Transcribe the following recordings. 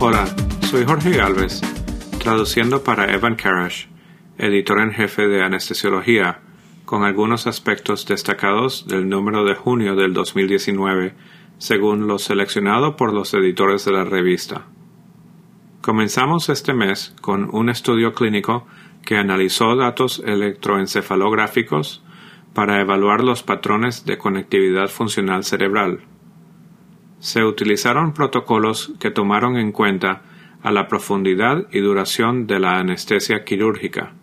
Hola, soy Jorge Galvez, traduciendo para Evan Karash, editor en jefe de Anestesiología, con algunos aspectos destacados del número de junio del 2019, según lo seleccionado por los editores de la revista. Comenzamos este mes con un estudio clínico que analizó datos electroencefalográficos para evaluar los patrones de conectividad funcional cerebral. Se utilizaron protocolos que tomaron en cuenta a la profundidad y duración de la anestesia quirúrgica.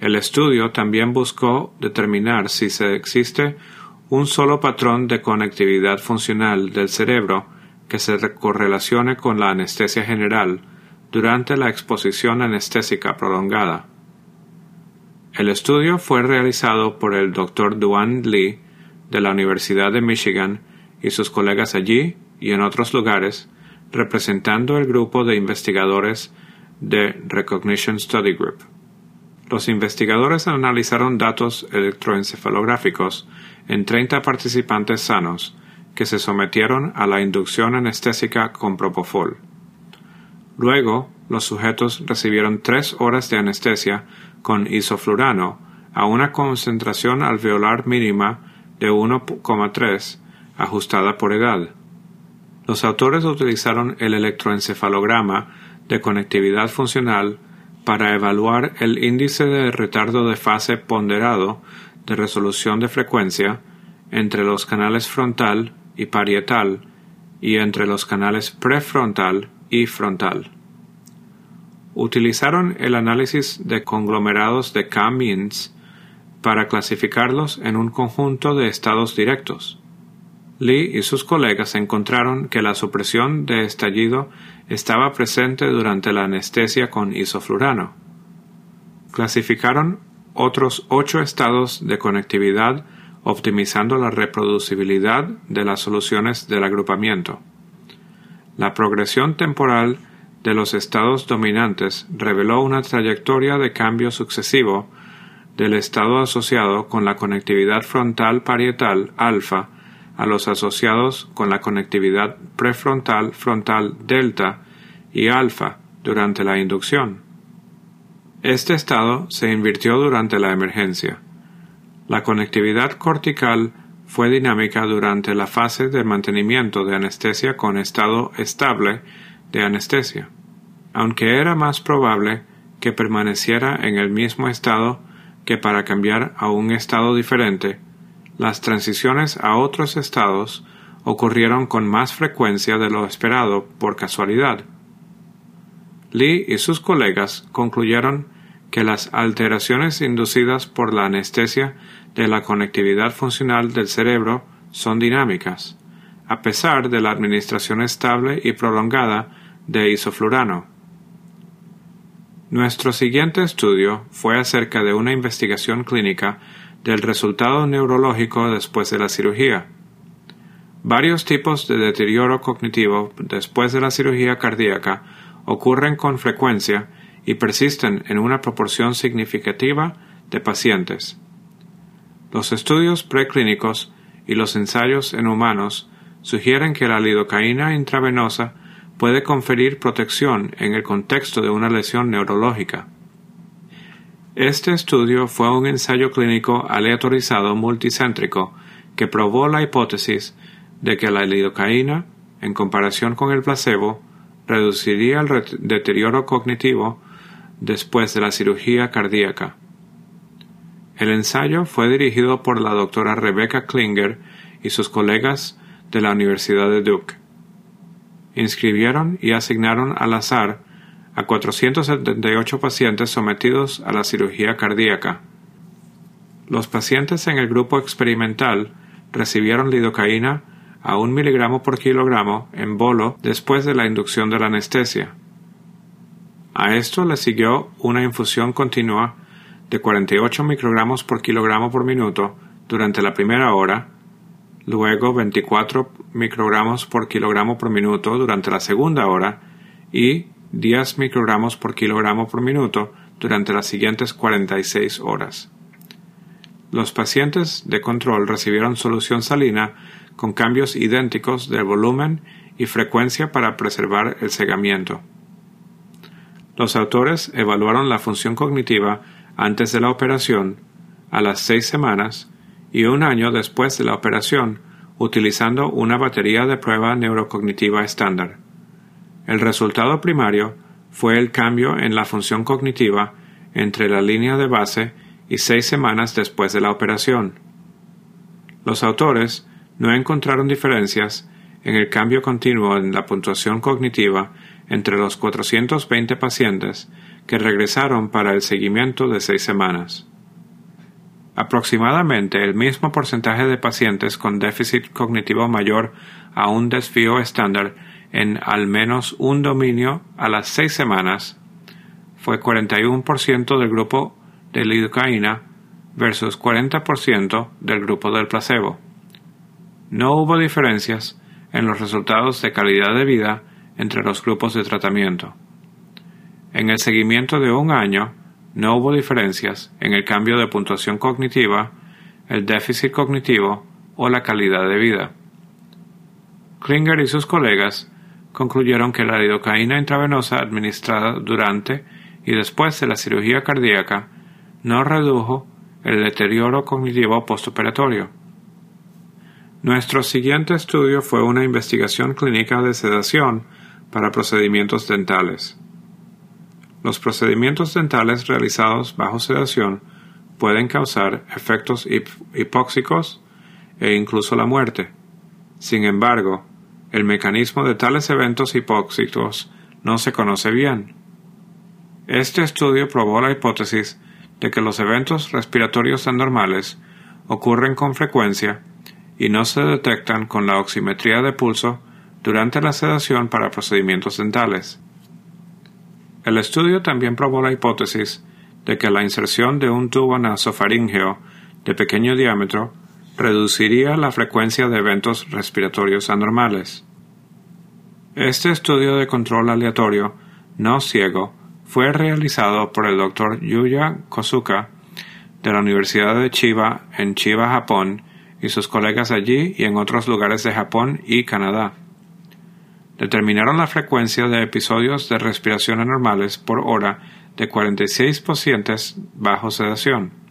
El estudio también buscó determinar si se existe un solo patrón de conectividad funcional del cerebro que se correlacione con la anestesia general durante la exposición anestésica prolongada. El estudio fue realizado por el Dr. Duan Lee de la Universidad de Michigan y sus colegas allí y en otros lugares, representando el grupo de investigadores de Recognition Study Group. Los investigadores analizaron datos electroencefalográficos en 30 participantes sanos que se sometieron a la inducción anestésica con propofol. Luego, los sujetos recibieron tres horas de anestesia con isoflurano a una concentración alveolar mínima de 1,3 ajustada por edad. Los autores utilizaron el electroencefalograma de conectividad funcional para evaluar el índice de retardo de fase ponderado de resolución de frecuencia entre los canales frontal y parietal y entre los canales prefrontal y frontal. Utilizaron el análisis de conglomerados de K-means para clasificarlos en un conjunto de estados directos. Lee y sus colegas encontraron que la supresión de estallido estaba presente durante la anestesia con isoflurano. Clasificaron otros ocho estados de conectividad optimizando la reproducibilidad de las soluciones del agrupamiento. La progresión temporal de los estados dominantes reveló una trayectoria de cambio sucesivo del estado asociado con la conectividad frontal parietal alfa a los asociados con la conectividad prefrontal frontal delta y alfa durante la inducción. Este estado se invirtió durante la emergencia. La conectividad cortical fue dinámica durante la fase de mantenimiento de anestesia con estado estable de anestesia, aunque era más probable que permaneciera en el mismo estado que para cambiar a un estado diferente las transiciones a otros estados ocurrieron con más frecuencia de lo esperado por casualidad. Lee y sus colegas concluyeron que las alteraciones inducidas por la anestesia de la conectividad funcional del cerebro son dinámicas, a pesar de la administración estable y prolongada de isoflurano. Nuestro siguiente estudio fue acerca de una investigación clínica del resultado neurológico después de la cirugía. Varios tipos de deterioro cognitivo después de la cirugía cardíaca ocurren con frecuencia y persisten en una proporción significativa de pacientes. Los estudios preclínicos y los ensayos en humanos sugieren que la lidocaína intravenosa puede conferir protección en el contexto de una lesión neurológica. Este estudio fue un ensayo clínico aleatorizado multicéntrico que probó la hipótesis de que la lidocaína, en comparación con el placebo, reduciría el deterioro cognitivo después de la cirugía cardíaca. El ensayo fue dirigido por la doctora Rebecca Klinger y sus colegas de la Universidad de Duke. Inscribieron y asignaron al azar a 478 pacientes sometidos a la cirugía cardíaca. Los pacientes en el grupo experimental recibieron lidocaína a un miligramo por kilogramo en bolo después de la inducción de la anestesia. A esto le siguió una infusión continua de 48 microgramos por kilogramo por minuto durante la primera hora, luego 24 microgramos por kilogramo por minuto durante la segunda hora y 10 microgramos por kilogramo por minuto durante las siguientes 46 horas. Los pacientes de control recibieron solución salina con cambios idénticos del volumen y frecuencia para preservar el cegamiento. Los autores evaluaron la función cognitiva antes de la operación, a las seis semanas y un año después de la operación, utilizando una batería de prueba neurocognitiva estándar. El resultado primario fue el cambio en la función cognitiva entre la línea de base y seis semanas después de la operación. Los autores no encontraron diferencias en el cambio continuo en la puntuación cognitiva entre los 420 pacientes que regresaron para el seguimiento de seis semanas. Aproximadamente el mismo porcentaje de pacientes con déficit cognitivo mayor a un desvío estándar en al menos un dominio a las seis semanas fue 41% del grupo de lidocaína versus 40% del grupo del placebo. No hubo diferencias en los resultados de calidad de vida entre los grupos de tratamiento. En el seguimiento de un año, no hubo diferencias en el cambio de puntuación cognitiva, el déficit cognitivo o la calidad de vida. Klinger y sus colegas concluyeron que la lidocaína intravenosa administrada durante y después de la cirugía cardíaca no redujo el deterioro cognitivo postoperatorio. Nuestro siguiente estudio fue una investigación clínica de sedación para procedimientos dentales. Los procedimientos dentales realizados bajo sedación pueden causar efectos hipóxicos e incluso la muerte. Sin embargo, el mecanismo de tales eventos hipóxicos no se conoce bien. Este estudio probó la hipótesis de que los eventos respiratorios anormales ocurren con frecuencia y no se detectan con la oximetría de pulso durante la sedación para procedimientos dentales. El estudio también probó la hipótesis de que la inserción de un tubo nasofaríngeo de pequeño diámetro reduciría la frecuencia de eventos respiratorios anormales. Este estudio de control aleatorio no ciego fue realizado por el Dr. Yuya Kosuka de la Universidad de Chiba en Chiba, Japón, y sus colegas allí y en otros lugares de Japón y Canadá. Determinaron la frecuencia de episodios de respiración anormales por hora de 46 pacientes bajo sedación.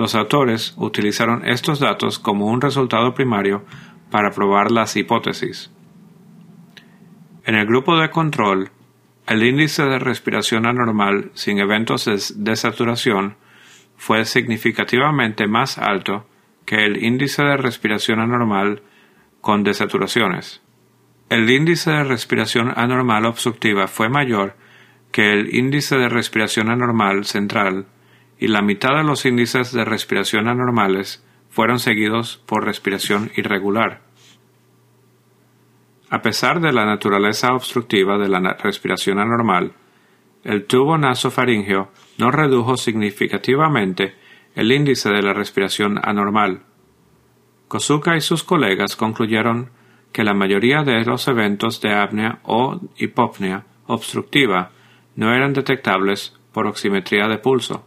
Los autores utilizaron estos datos como un resultado primario para probar las hipótesis. En el grupo de control, el índice de respiración anormal sin eventos de desaturación fue significativamente más alto que el índice de respiración anormal con desaturaciones. El índice de respiración anormal obstructiva fue mayor que el índice de respiración anormal central y la mitad de los índices de respiración anormales fueron seguidos por respiración irregular. A pesar de la naturaleza obstructiva de la respiración anormal, el tubo nasofaringeo no redujo significativamente el índice de la respiración anormal. Kosuka y sus colegas concluyeron que la mayoría de los eventos de apnea o hipopnea obstructiva no eran detectables por oximetría de pulso.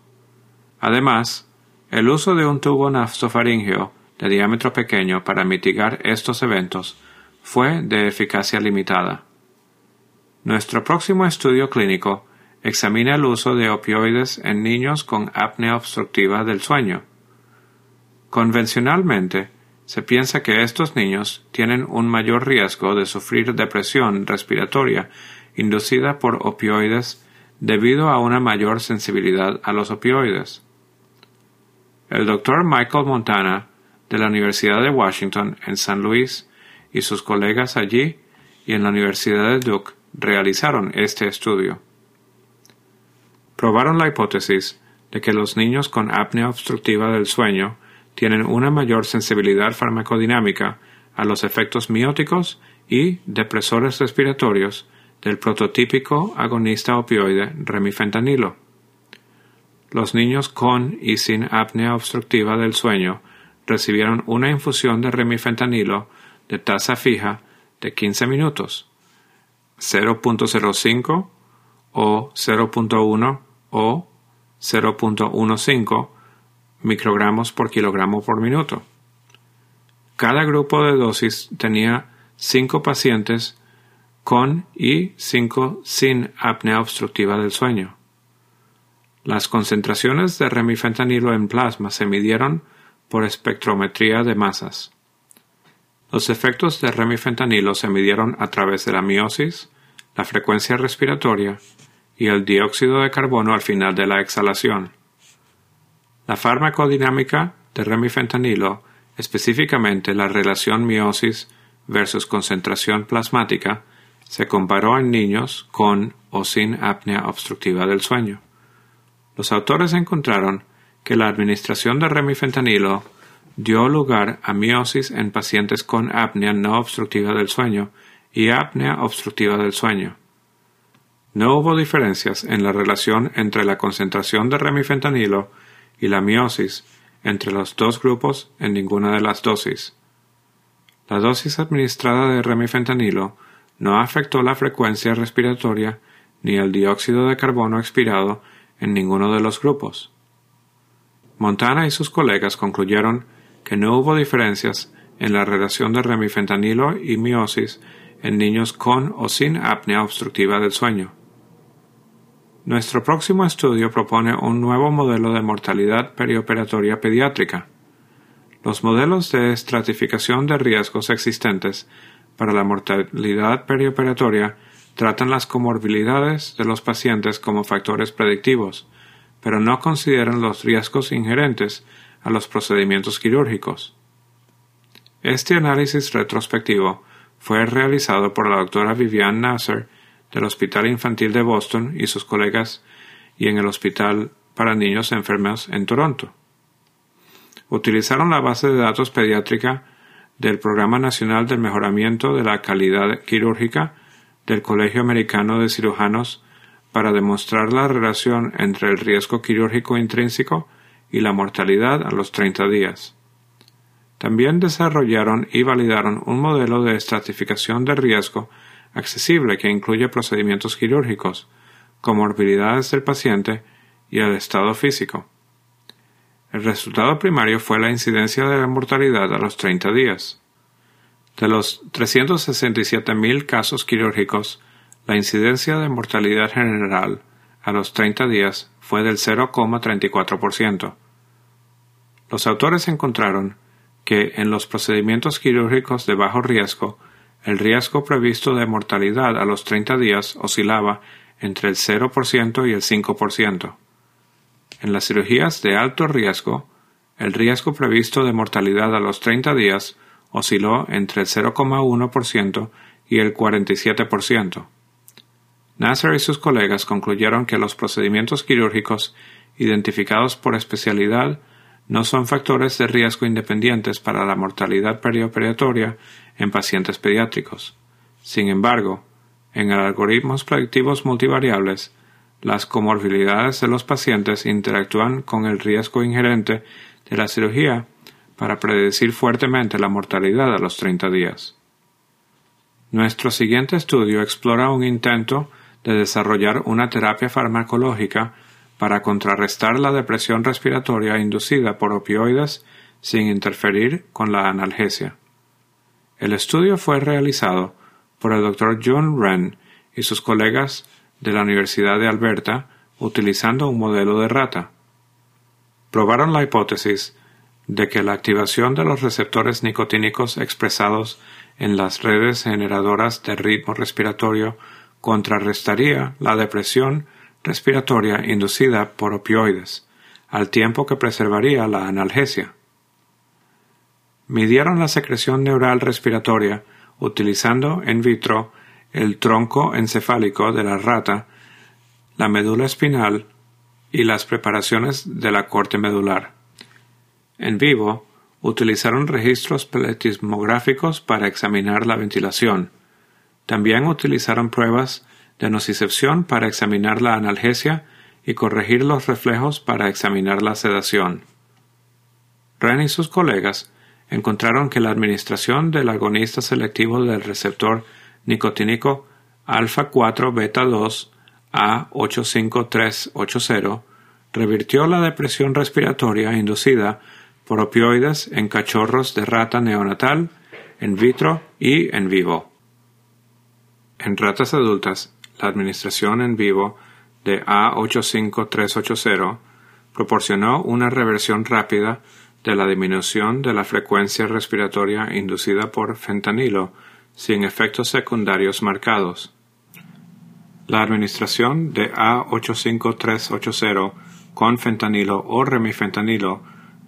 Además, el uso de un tubo nasofaringeo de diámetro pequeño para mitigar estos eventos fue de eficacia limitada. Nuestro próximo estudio clínico examina el uso de opioides en niños con apnea obstructiva del sueño. Convencionalmente, se piensa que estos niños tienen un mayor riesgo de sufrir depresión respiratoria inducida por opioides debido a una mayor sensibilidad a los opioides. El doctor Michael Montana de la Universidad de Washington en San Luis y sus colegas allí y en la Universidad de Duke realizaron este estudio probaron la hipótesis de que los niños con apnea obstructiva del sueño tienen una mayor sensibilidad farmacodinámica a los efectos mióticos y depresores respiratorios del prototípico agonista opioide remifentanilo. Los niños con y sin apnea obstructiva del sueño recibieron una infusión de remifentanilo de tasa fija de 15 minutos, 0.05 o 0.1 o 0.15 microgramos por kilogramo por minuto. Cada grupo de dosis tenía cinco pacientes con y cinco sin apnea obstructiva del sueño. Las concentraciones de remifentanilo en plasma se midieron por espectrometría de masas. Los efectos de remifentanilo se midieron a través de la miosis, la frecuencia respiratoria y el dióxido de carbono al final de la exhalación. La farmacodinámica de remifentanilo, específicamente la relación miosis versus concentración plasmática, se comparó en niños con o sin apnea obstructiva del sueño. Los autores encontraron que la administración de remifentanilo dio lugar a miosis en pacientes con apnea no obstructiva del sueño y apnea obstructiva del sueño. No hubo diferencias en la relación entre la concentración de remifentanilo y la miosis entre los dos grupos en ninguna de las dosis. La dosis administrada de remifentanilo no afectó la frecuencia respiratoria ni el dióxido de carbono expirado en ninguno de los grupos. Montana y sus colegas concluyeron que no hubo diferencias en la relación de remifentanilo y miosis en niños con o sin apnea obstructiva del sueño. Nuestro próximo estudio propone un nuevo modelo de mortalidad perioperatoria pediátrica. Los modelos de estratificación de riesgos existentes para la mortalidad perioperatoria tratan las comorbilidades de los pacientes como factores predictivos, pero no consideran los riesgos inherentes a los procedimientos quirúrgicos. Este análisis retrospectivo fue realizado por la doctora Viviane Nasser del Hospital Infantil de Boston y sus colegas y en el Hospital para Niños Enfermos en Toronto. Utilizaron la base de datos pediátrica del Programa Nacional del Mejoramiento de la Calidad Quirúrgica del Colegio Americano de Cirujanos para demostrar la relación entre el riesgo quirúrgico intrínseco y la mortalidad a los 30 días. También desarrollaron y validaron un modelo de estratificación de riesgo accesible que incluye procedimientos quirúrgicos, comorbilidades del paciente y el estado físico. El resultado primario fue la incidencia de la mortalidad a los 30 días. De los 367.000 casos quirúrgicos, la incidencia de mortalidad general a los 30 días fue del 0,34%. Los autores encontraron que en los procedimientos quirúrgicos de bajo riesgo, el riesgo previsto de mortalidad a los 30 días oscilaba entre el 0% y el 5%. En las cirugías de alto riesgo, el riesgo previsto de mortalidad a los 30 días osciló entre el 0,1% y el 47%. Nasser y sus colegas concluyeron que los procedimientos quirúrgicos identificados por especialidad no son factores de riesgo independientes para la mortalidad perioperatoria en pacientes pediátricos. Sin embargo, en algoritmos predictivos multivariables, las comorbilidades de los pacientes interactúan con el riesgo inherente de la cirugía para predecir fuertemente la mortalidad a los 30 días. Nuestro siguiente estudio explora un intento de desarrollar una terapia farmacológica para contrarrestar la depresión respiratoria inducida por opioides sin interferir con la analgesia. El estudio fue realizado por el Dr. John Wren y sus colegas de la Universidad de Alberta utilizando un modelo de rata. Probaron la hipótesis de que la activación de los receptores nicotínicos expresados en las redes generadoras de ritmo respiratorio contrarrestaría la depresión respiratoria inducida por opioides, al tiempo que preservaría la analgesia. Midieron la secreción neural respiratoria utilizando en vitro el tronco encefálico de la rata, la médula espinal y las preparaciones de la corte medular. En vivo, utilizaron registros pletismográficos para examinar la ventilación, también utilizaron pruebas de nocicepción para examinar la analgesia y corregir los reflejos para examinar la sedación. Ren y sus colegas encontraron que la administración del agonista selectivo del receptor nicotínico alfa 4 beta 2 A85380 revirtió la depresión respiratoria inducida por en cachorros de rata neonatal en vitro y en vivo. En ratas adultas, la administración en vivo de A85380 proporcionó una reversión rápida de la disminución de la frecuencia respiratoria inducida por fentanilo sin efectos secundarios marcados. La administración de A85380 con fentanilo o remifentanilo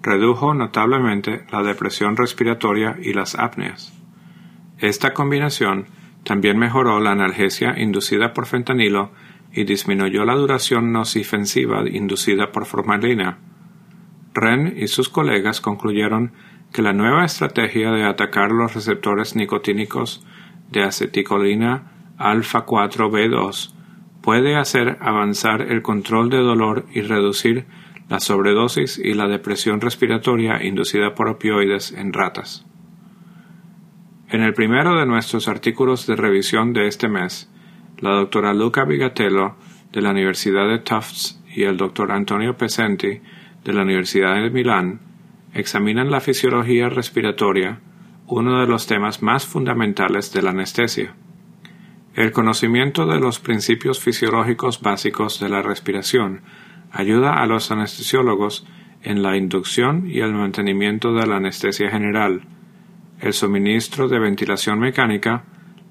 redujo notablemente la depresión respiratoria y las apneas. Esta combinación también mejoró la analgesia inducida por fentanilo y disminuyó la duración nocifensiva inducida por formalina. Ren y sus colegas concluyeron que la nueva estrategia de atacar los receptores nicotínicos de aceticolina alfa 4B2 puede hacer avanzar el control de dolor y reducir la sobredosis y la depresión respiratoria inducida por opioides en ratas. En el primero de nuestros artículos de revisión de este mes, la doctora Luca Bigatello de la Universidad de Tufts y el doctor Antonio Pesenti de la Universidad de Milán examinan la fisiología respiratoria, uno de los temas más fundamentales de la anestesia. El conocimiento de los principios fisiológicos básicos de la respiración ayuda a los anestesiólogos en la inducción y el mantenimiento de la anestesia general, el suministro de ventilación mecánica,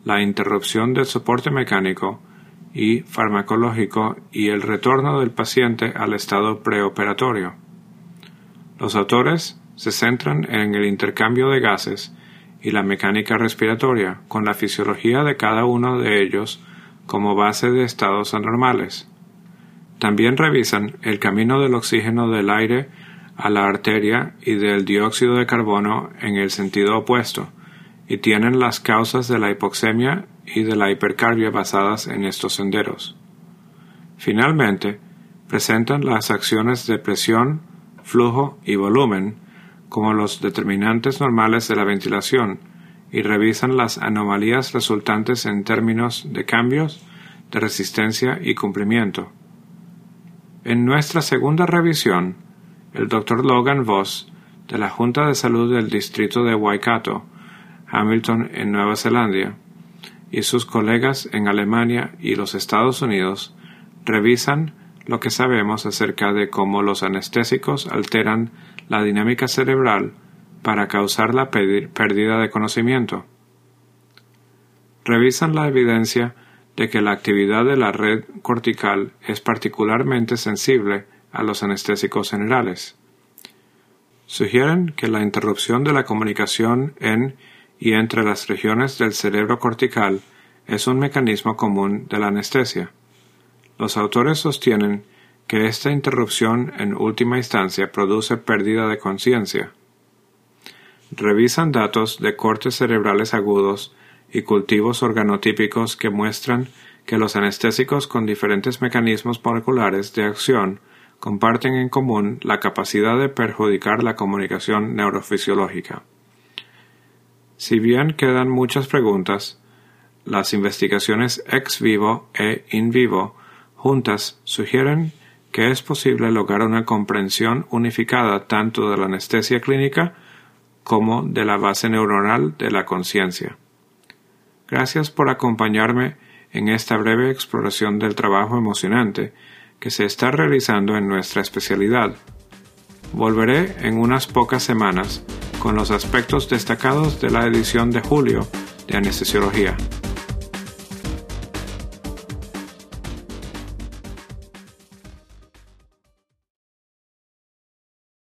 la interrupción del soporte mecánico y farmacológico y el retorno del paciente al estado preoperatorio. Los autores se centran en el intercambio de gases y la mecánica respiratoria con la fisiología de cada uno de ellos como base de estados anormales. También revisan el camino del oxígeno del aire a la arteria y del dióxido de carbono en el sentido opuesto, y tienen las causas de la hipoxemia y de la hipercarbia basadas en estos senderos. Finalmente, presentan las acciones de presión, flujo y volumen como los determinantes normales de la ventilación y revisan las anomalías resultantes en términos de cambios, de resistencia y cumplimiento. En nuestra segunda revisión, el Dr. Logan Voss, de la Junta de Salud del Distrito de Waikato, Hamilton, en Nueva Zelanda, y sus colegas en Alemania y los Estados Unidos revisan lo que sabemos acerca de cómo los anestésicos alteran la dinámica cerebral para causar la pérdida de conocimiento. Revisan la evidencia de que la actividad de la red cortical es particularmente sensible a los anestésicos generales. Sugieren que la interrupción de la comunicación en y entre las regiones del cerebro cortical es un mecanismo común de la anestesia. Los autores sostienen que esta interrupción en última instancia produce pérdida de conciencia. Revisan datos de cortes cerebrales agudos y cultivos organotípicos que muestran que los anestésicos con diferentes mecanismos moleculares de acción comparten en común la capacidad de perjudicar la comunicación neurofisiológica. Si bien quedan muchas preguntas, las investigaciones ex vivo e in vivo juntas sugieren que es posible lograr una comprensión unificada tanto de la anestesia clínica como de la base neuronal de la conciencia. Gracias por acompañarme en esta breve exploración del trabajo emocionante que se está realizando en nuestra especialidad. Volveré en unas pocas semanas con los aspectos destacados de la edición de julio de anestesiología.